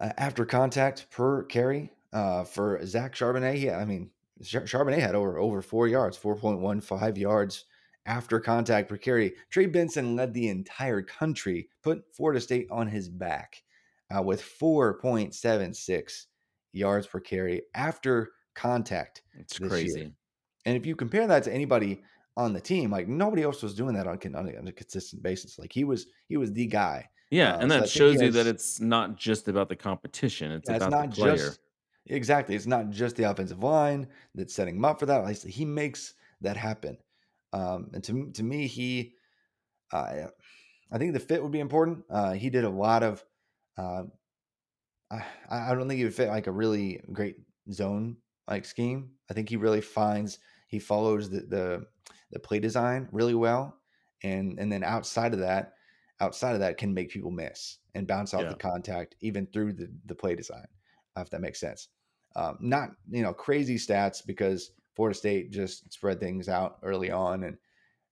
uh, after contact per carry uh, for Zach Charbonnet. Yeah, I mean Char- Charbonnet had over over four yards, four point one five yards after contact per carry. Trey Benson led the entire country, put Florida State on his back uh, with four point seven six yards per carry after contact. It's crazy. year. And if you compare that to anybody on the team, like nobody else was doing that on, on, a, on a consistent basis. Like he was, he was the guy. Yeah, Uh, and so that shows you that it's not just about the competition; it's Yeah, it's about not the player. just exactly. It's not just the offensive line that's setting him up for that. He makes that happen. Um, and to to me, he, uh, I think the fit would be important. Uh, he did a lot of. Uh, I I don't think he would fit like a really great zone like scheme. I think he really finds he follows the the, the play design really well, and and then outside of that, outside of that, can make people miss and bounce off Yeah. the contact even through the the play design, if that makes sense. Um, not you know crazy stats because Florida State just spread things out early on, and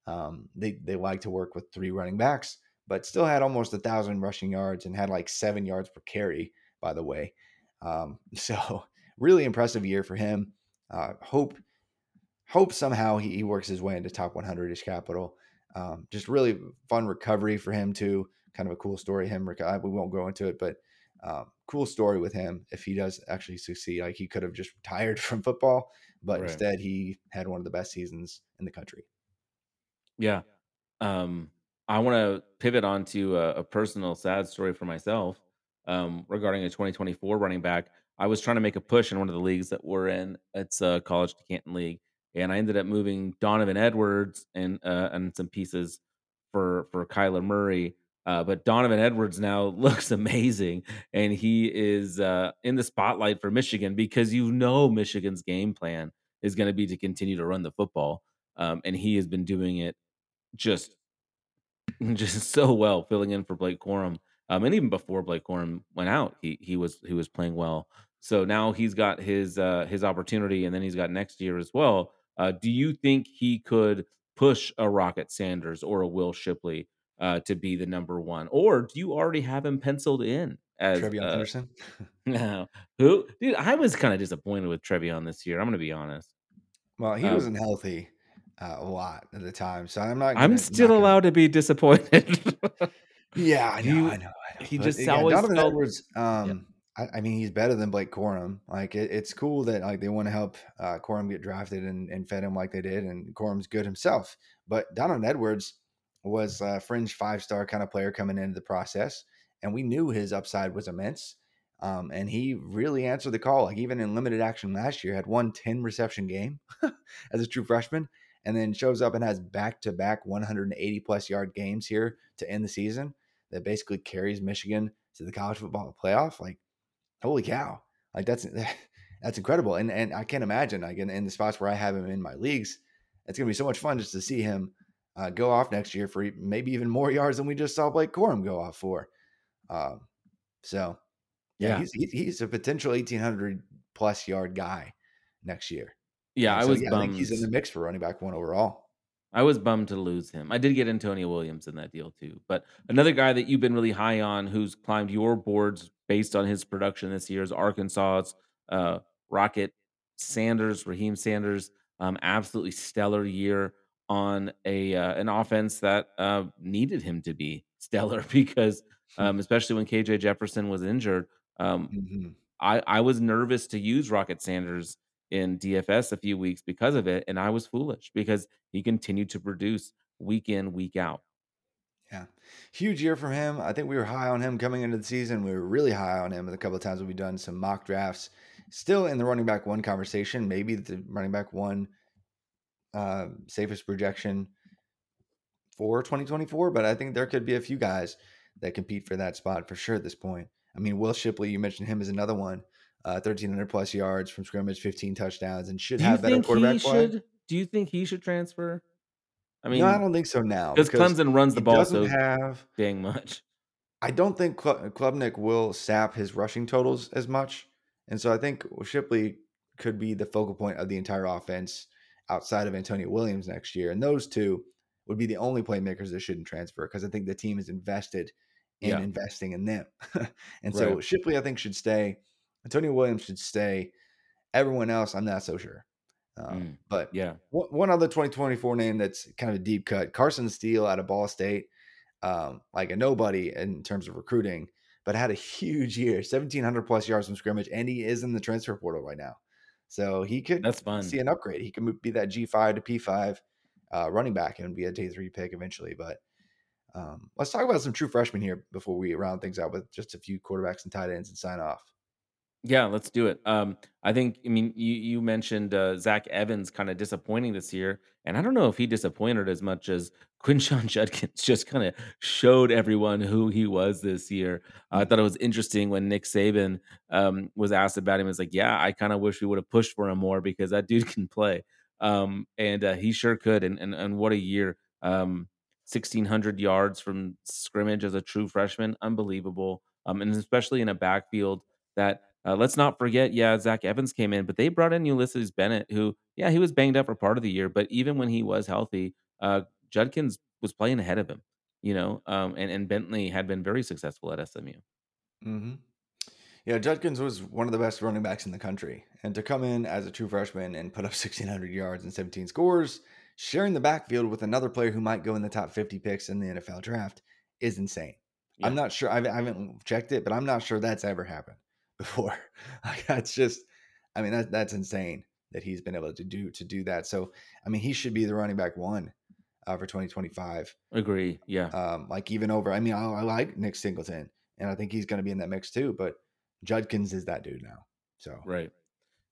um, they they like to work with three running backs, but still had almost a thousand rushing yards and had like seven yards per carry. By the way, um, [LAUGHS] so really impressive year for him. Uh, hope hope somehow he, he works his way into top 100ish capital. Um, just really fun recovery for him too. Kind of a cool story. Him, we won't go into it, but um, cool story with him. If he does actually succeed, like he could have just retired [LAUGHS] from football, but Right. instead he had one of the best seasons in the country. Yeah. Um, I want to pivot onto a, a personal sad story for myself um, regarding a 2024 running back. I was trying to make a push in one of the leagues that we're in. It's a college to Canton league, and I ended up moving Donovan Edwards and uh, and some pieces for for Kyler Murray. Uh, but Donovan Edwards now [LAUGHS] looks amazing, and he is uh, in the spotlight for Michigan because you know Michigan's game plan is going to be to continue to run the football, um, and he has been doing it just [LAUGHS] just so well filling in for Blake Corum. Um, and even before Blake Corum went out, he he was he was playing well. So now he's got his uh, his opportunity, and then he's got next year as well. Uh, do you think he could push a Rocket Sanders or a Will Shipley uh, to be the number one, or do you already have him penciled in as TreVeyon uh, Henderson. [LAUGHS] no, who? Dude, I was kind of disappointed with TreVeyon this year. I'm going to be honest. Well, he Um, wasn't healthy uh, a lot at the time, so I'm not. I'm still him. allowed to be disappointed. [LAUGHS] Yeah, I know, He- I know, I know. he But just again, always Donovan felt- Edwards. Um, I, I mean, he's better than Blake Corum. Like, it, it's cool that like they want to help uh, Corum get drafted and, and fed him like they did, and Corum's good himself. But Donovan Edwards was a fringe five star kind of player coming into the process, and we knew his upside was immense. Um, and he really answered the call. Like even in limited action last year, had one 10 reception game [LAUGHS] as a true freshman, and then shows up and has back to back 180 plus yard games here to end the season that basically carries Michigan to the college football playoff. Like, holy cow! Like that's [LAUGHS] that's incredible. And and I can't imagine like in, in the spots where I have him in my leagues, it's gonna be so much fun just to see him uh, go off next year for maybe even more [LAUGHS] yards than we just saw Blake Corum go off for. Um, so yeah, Yeah. he's he's he's a potential 1800 plus yard guy next year. Yeah, And I so, was yeah, I bummed. think he's in the mix for running back one overall. I was bummed to lose him. I did get Antonio Williams in that deal too. But another guy that you've been really high on who's climbed your boards based on his production this year is Arkansas's uh, Rocket Sanders, Raheem Sanders. Um, absolutely stellar year on a uh, an offense that uh, needed him to be [LAUGHS] stellar because um, especially when KJ Jefferson was injured. Um, Mhm. I, I was nervous to use Rocket Sanders in DFS a few weeks because of it, and I was foolish because he continued to produce week in, week out. Yeah. Huge year from him. I think we were high on him coming into the season. We were really high on him a couple of times when we've done some mock drafts. Still in the running back one conversation, maybe the running back one uh, safest projection for 2024. But I think there could be a few guys that compete for that spot for sure at this point. I mean, Will Shipley, you mentioned him as another one. Uh, 1,300 plus yards from scrimmage, 15 touchdowns, and should Do have better quarterback play. should? Do you think he should transfer? I mean, no, I don't think so now. because Clemson runs the ball doesn't so have dang much. I don't think Kle- Klubnik will sap his rushing totals as much, and so I think Shipley could be the focal point of the entire offense outside of Antonio Williams next year. And those two, would be the only playmakers that shouldn't transfer because I think the team is invested in Yeah. investing in them. [LAUGHS] and so Right. Shipley, I think, should stay. Antonio Williams should stay. Everyone else, I'm not so sure. Um, Mm, but Yeah. one, one other 2024 name that's kind of a deep cut Carson Steele out of Ball State, um, like a nobody in terms of recruiting, but had a huge year 1,700 plus yards from scrimmage, and he is in the transfer portal right now. So he could That's fun. see an upgrade. He could be that G5 to P5 uh, running back and be a day three pick eventually. But um, let's talk about some true freshmen here before we round things out with just a few quarterbacks and tight ends and sign off. Yeah, let's do it. Um, I think. I mean, you you mentioned uh, Zach Evans kind of disappointing this year, and I don't know if he disappointed as much as [LAUGHS] Quinshon Judkins just kind of showed everyone who he was this year. I thought it was interesting when Nick Saban um, was asked about him. It's like, yeah, I kind of wish we would have pushed for him more because that dude [LAUGHS] can play, um, and uh, he sure could. And and and what a year! Um, Sixteen hundred yards from scrimmage as a true freshman, unbelievable. Um, and especially in a backfield that uh, let's not forget, yeah, Zach Evans came in, but they brought in Ulysses Bentley, who, yeah, he was banged up for part of the year, but even when he was healthy, uh, Judkins was playing ahead of him, you know, um, and and Bentley had been very successful at SMU. hmm Yeah, Judkins was one of the best running backs in the country. And to come in as a true freshman and put up [LAUGHS] 1,600 yards and 17 scores, sharing the backfield with another player who might go in the top 50 picks in the NFL draft is insane. I'm not sure, I haven't checked it, but I'm not sure that's ever happened before. [LAUGHS] Like, that's just, I mean, that, that's insane that he's been able to do to do that. So, I mean, he should be the running back one uh, for 2025. Agree. Yeah. Um, like even over, I mean, I, I like Nick Singleton, and I think he's going to be in that mix too. But Judkins is that dude now. So Right.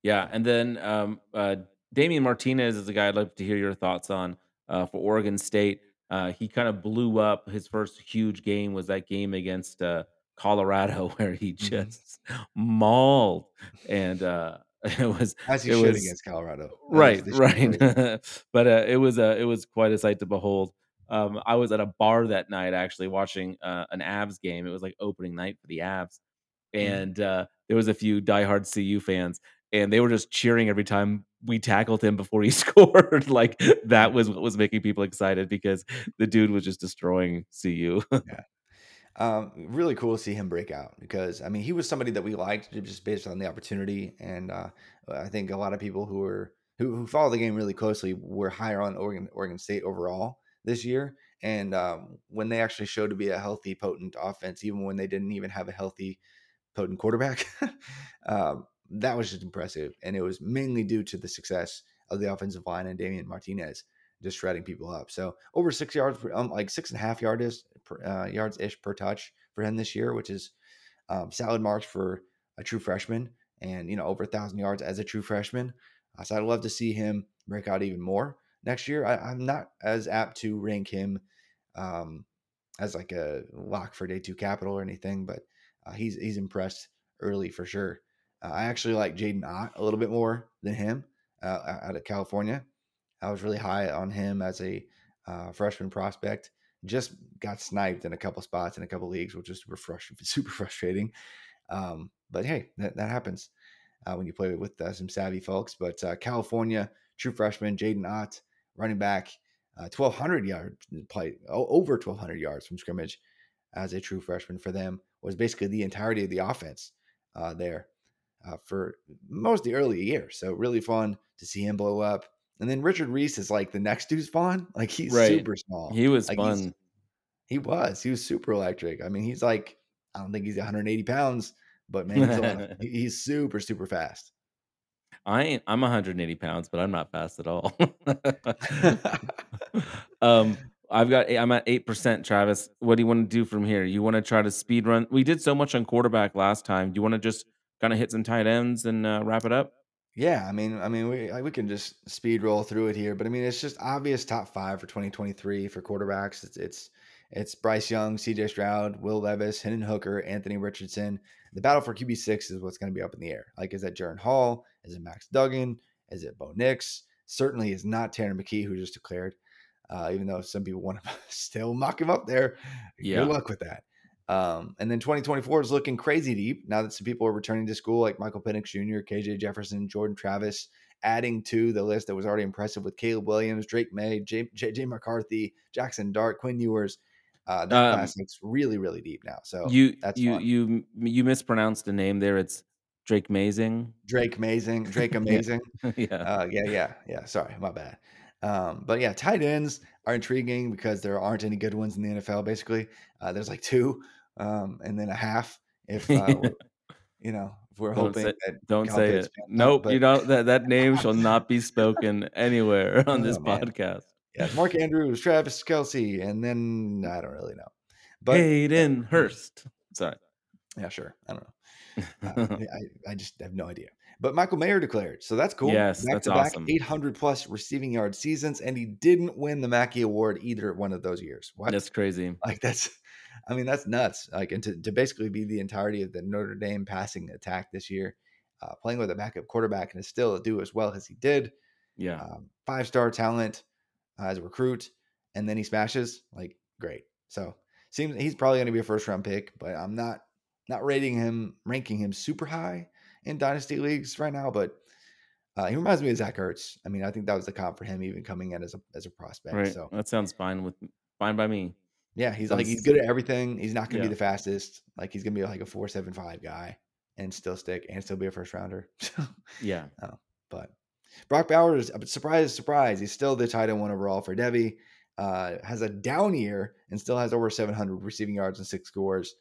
Yeah, and then um, uh, Damian Martinez is a guy I'd love to hear your thoughts on uh, for Oregon State. Uh, he kind of blew up. His first huge game was that game against uh, Colorado, [LAUGHS] where he Mhm. just mauled, and uh, [LAUGHS] it was as he should was against Colorado, That right, they should have played. right. [LAUGHS] but uh, it was uh, it was quite a sight to behold. Um, I was at a bar that night actually watching uh, an Avs game. It was like opening night for the Avs, Mhm. and uh, there was a few diehard CU fans, and they were just cheering every time we tackled him before he scored. like that was what was making people excited because the dude was just destroying CU. Um, really cool to see him break out because I mean he was somebody that we liked just based on the opportunity, and uh, I think a lot of people who were who, who follow the game really closely were higher on Oregon Oregon State overall this year. And um, when they actually showed to be a healthy, potent offense, even when they didn't even have a healthy, potent quarterback, [LAUGHS] um, that was just impressive. And it was mainly due to the success of the offensive line and Damian Martinez just shredding people up. So over six yards, um, like six and a half yard is, per, uh, yards ish per touch for him this year, which is um, solid marks for a true freshman, and you know over a thousand yards as a true freshman. Uh, so I'd love to see him break out even more next year. I, I'm not as apt to rank him um, as like a lock for day two capital or anything, but uh, he's he's impressed early for sure. Uh, I actually like Jaydn Ott a little bit more than him uh, out of California. I was really high on him as a uh, freshman prospect. Just got sniped in a couple spots in a couple leagues, which is super, [LAUGHS] super frustrating. Um, but hey, that, that happens uh, when you play with uh, some savvy folks. But uh, California, true freshman Jaydn Ott, running back, uh, 1,200 yards, play over 1,200 yards from scrimmage as a true freshman for them was basically the entirety of the offense uh, there uh, for most of the early year. So really fun to see him blow up. And then Richard Reese is like the next dude's fun. Like he's Right. super small. he was Like, fun. He was. He was super electric. I mean, he's like, I don't think he's 180 pounds, but man, he's, [LAUGHS] he- he's super, super fast. I ain't, I'm 180 pounds, but I'm not fast at all. [LAUGHS] [LAUGHS] um, I've got I'm at eight percent, Travis. What do you want to do from here? You want to try to speed run? We did so much on quarterback last time. Do you want to just kind of hit some tight ends and uh, wrap it up? Yeah, I mean, I mean, we I- we can just speed roll through it here, but I mean, it's just obvious top five for 2023 for quarterbacks. It's it's it's Bryce Young, C.J. Stroud, Will Levis, Hendon Hooker, Anthony Richardson. The battle for QB six is what's going to be up in the air. Like, is that Jaren Hall? Is it Max Duggan? Is it Bo Nix? Certainly is not Tanner McKee, who just declared. Uh, even though some people want to [LAUGHS] still mock him up there, Yeah. good luck with that. Um, and then 2024 is looking crazy deep now that some people are returning to school, like Michael Penix Jr., KJ Jefferson, Jordan Travis, adding to the list that was already impressive with Caleb Williams, Drake Maye, J. J, J McCarthy, Jackson Dart, Quinn Ewers. Uh, that Um, class looks really, really deep now. So you that's you fun. you you mispronounced the name there. It's Drake Mazing. Drake [LAUGHS] Amazing, Drake [LAUGHS] Amazing. yeah. Uh, yeah, yeah, yeah. Sorry, my bad. Um, but yeah, tight ends are intriguing because there aren't any good ones in the NFL. Basically, uh, there's like two, um, and then a half. If [LAUGHS] uh, you know, if we're Don't hoping say, that don't Kyle say Pitts it. Nope, you but- don't. That that [LAUGHS] name shall not be spoken anywhere on this Oh, podcast. Yeah, Mark Andrews, Travis Kelce, and then I don't really know. But Hayden [LAUGHS] Hurst. Sorry. yeah, sure. I don't know. Uh, I, I just have no idea. But Michael Mayer declared, so that's cool. Yes, back that's to back awesome. 800 plus receiving yard seasons, and he didn't win the Mackey Award either one of those years. What? That's crazy. Like that's, I mean, that's nuts. Like, and to, to basically be the entirety of the Notre Dame passing attack this year, uh, playing with a backup quarterback and still do as well as he did, Yeah. um, five star talent uh, as a recruit, and then he smashes. Like, great. So seems he's probably going to be a first round pick, but I'm not not rating him, ranking him super high in dynasty leagues right now. But uh, he reminds me of Zach Ertz. I mean, I think that was the comp for him, even coming in as a as a prospect. Right. So That sounds fine with fine by me. Yeah, he's like he's good at everything. He's not going to Yeah. be the fastest. Like he's going to be like a four seven five guy and still stick and still be a first rounder. [LAUGHS] Yeah. but Brock Bowers, uh, surprise, surprise, he's still the tight end one overall for Debbie. Uh, has a down year and still has over 700 receiving yards and six scores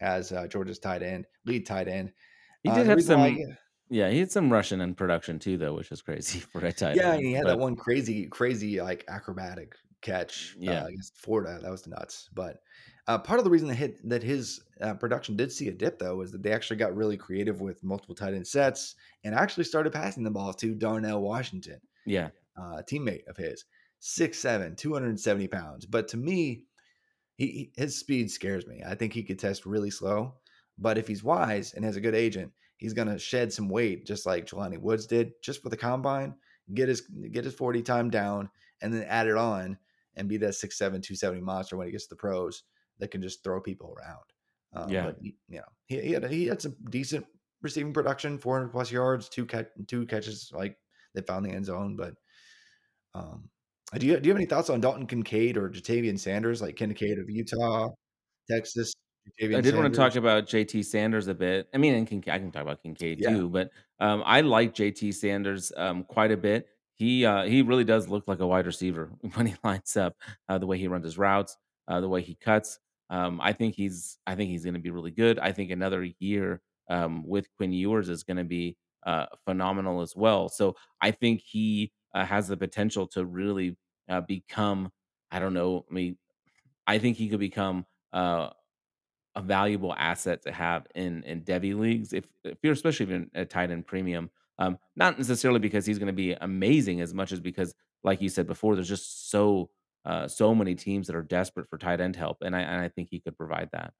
as uh, Georgia's tight end, lead tight end. He Uh, did the have some. why- yeah, he had some Russian in production too, though, which is crazy [LAUGHS] for a tight yeah, end. he had but- that one crazy, crazy like acrobatic catch Yeah. uh, against Florida. That was nuts. But uh, part of the reason that hit that his uh, production did see a dip though was that they actually got really creative with multiple tight end sets and actually started passing the ball to Darnell Washington. Yeah. uh, teammate of his, 6'7, 270 pounds. But to me, he, his speed scares me. I think he could test really slow, but if he's wise and has a good agent, he's going to shed some weight just like Jelani Woods did, just for the combine, get his get his 40 time down, and then add it on and be that 6'7, 270 monster when he gets to the pros that can just throw people around. Um, Yeah. But, you know, he, he, had, he had some decent receiving production, 400 plus yards, two, catch, two catches like they found the end zone, but um, do you do you have any thoughts on Dalton Kincaid or Ja'Tavion Sanders, like Kincaid of Utah, Texas? Ja'Tavion I did want to talk about JT Sanders a bit. I mean, and Kincaid, I can talk about Kincaid Yeah. too, but um, I like JT Sanders um, quite a bit. He uh, he really does look like a wide receiver [LAUGHS] when he lines up. Uh, the way he runs his routes, uh, the way he cuts. Um, I think he's I think he's going to be really good. I think another year um, with Quinn Ewers is going to be uh, phenomenal as well. So I think he uh, has the potential to really uh, become. I don't know. I mean, I think he could become. A valuable asset to have in in devy leagues if if you're especially in a tight end premium. Um, not necessarily because he's going to be amazing as much as because, like you said before, there's just so uh, so many teams that are desperate for tight end help, and I and I think he could provide that.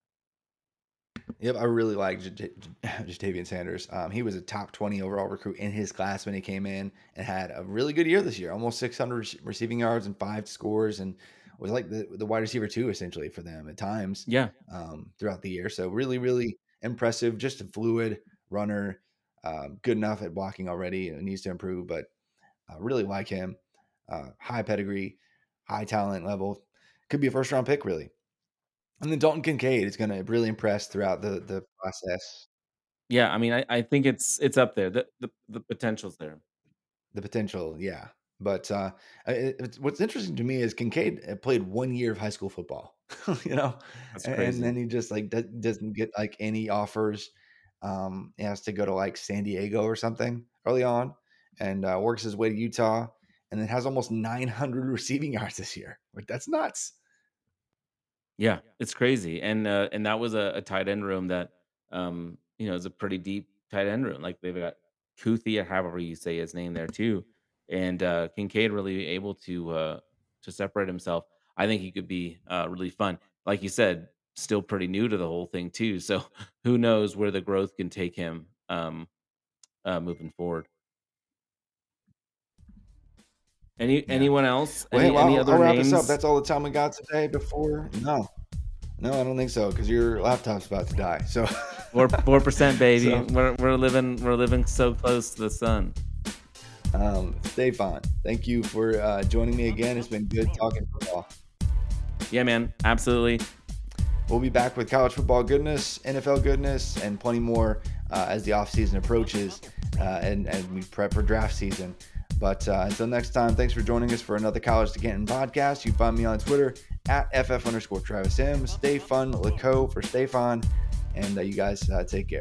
Yep, I really like Jat- Ja'Tavion Sanders. Um, he was a top 20 overall recruit in his class when he came in and had a really good year this year, almost 600 receiving yards and five scores, and was like the, the wide receiver two essentially for them at times. Yeah, um, throughout the year. So really, really impressive. Just a fluid runner, um, good enough at blocking already. and needs to improve, but I really like him. Uh, high pedigree, high talent level. Could be a first round pick, really. And then Dalton Kincaid is going to really impress throughout the the process. yeah. I mean, I, I think it's it's up there. The the, the potential's there. The potential, yeah. But uh, it, it's, what's interesting to me is Kincaid uh, played one year of high school football, [LAUGHS] you know, and, then he just like do- doesn't get like any offers. Um, he has to go to like San Diego or something early on, and uh, works his way to Utah, and then has almost 900 [LAUGHS] receiving yards this year. Like that's nuts. Yeah, it's crazy, and uh, and that was a, a tight end room that um you know is a pretty deep tight end room. Like they've got Kuithe or however you say his name there too, and uh, Kincaid really able to uh, to separate himself. I think he could be uh, really fun. Like you said, still pretty new to the whole thing too. So [LAUGHS] who knows where the growth can take him um, uh, moving forward. Any Yeah. anyone else? Well, any, well, any I'll, other I'll wrap names? this up. That's all the time we got today. Before no, no, I don't think so because your laptop's about to die. So [LAUGHS] Four four percent, baby. So- we're we're living we're living so close to the sun. Um, Stefan, thank you for uh, joining me again. It's been good talking football. Yeah, man, absolutely. We'll be back with college football goodness, NFL goodness, and plenty more uh, as the offseason approaches uh, and, and we prep for draft season. But uh, until next time, thanks for joining us for another College to Canton podcast. You find me on Twitter at FF underscore Travis M. Stay fun, Laco for Stefan. And uh, you guys uh, take care.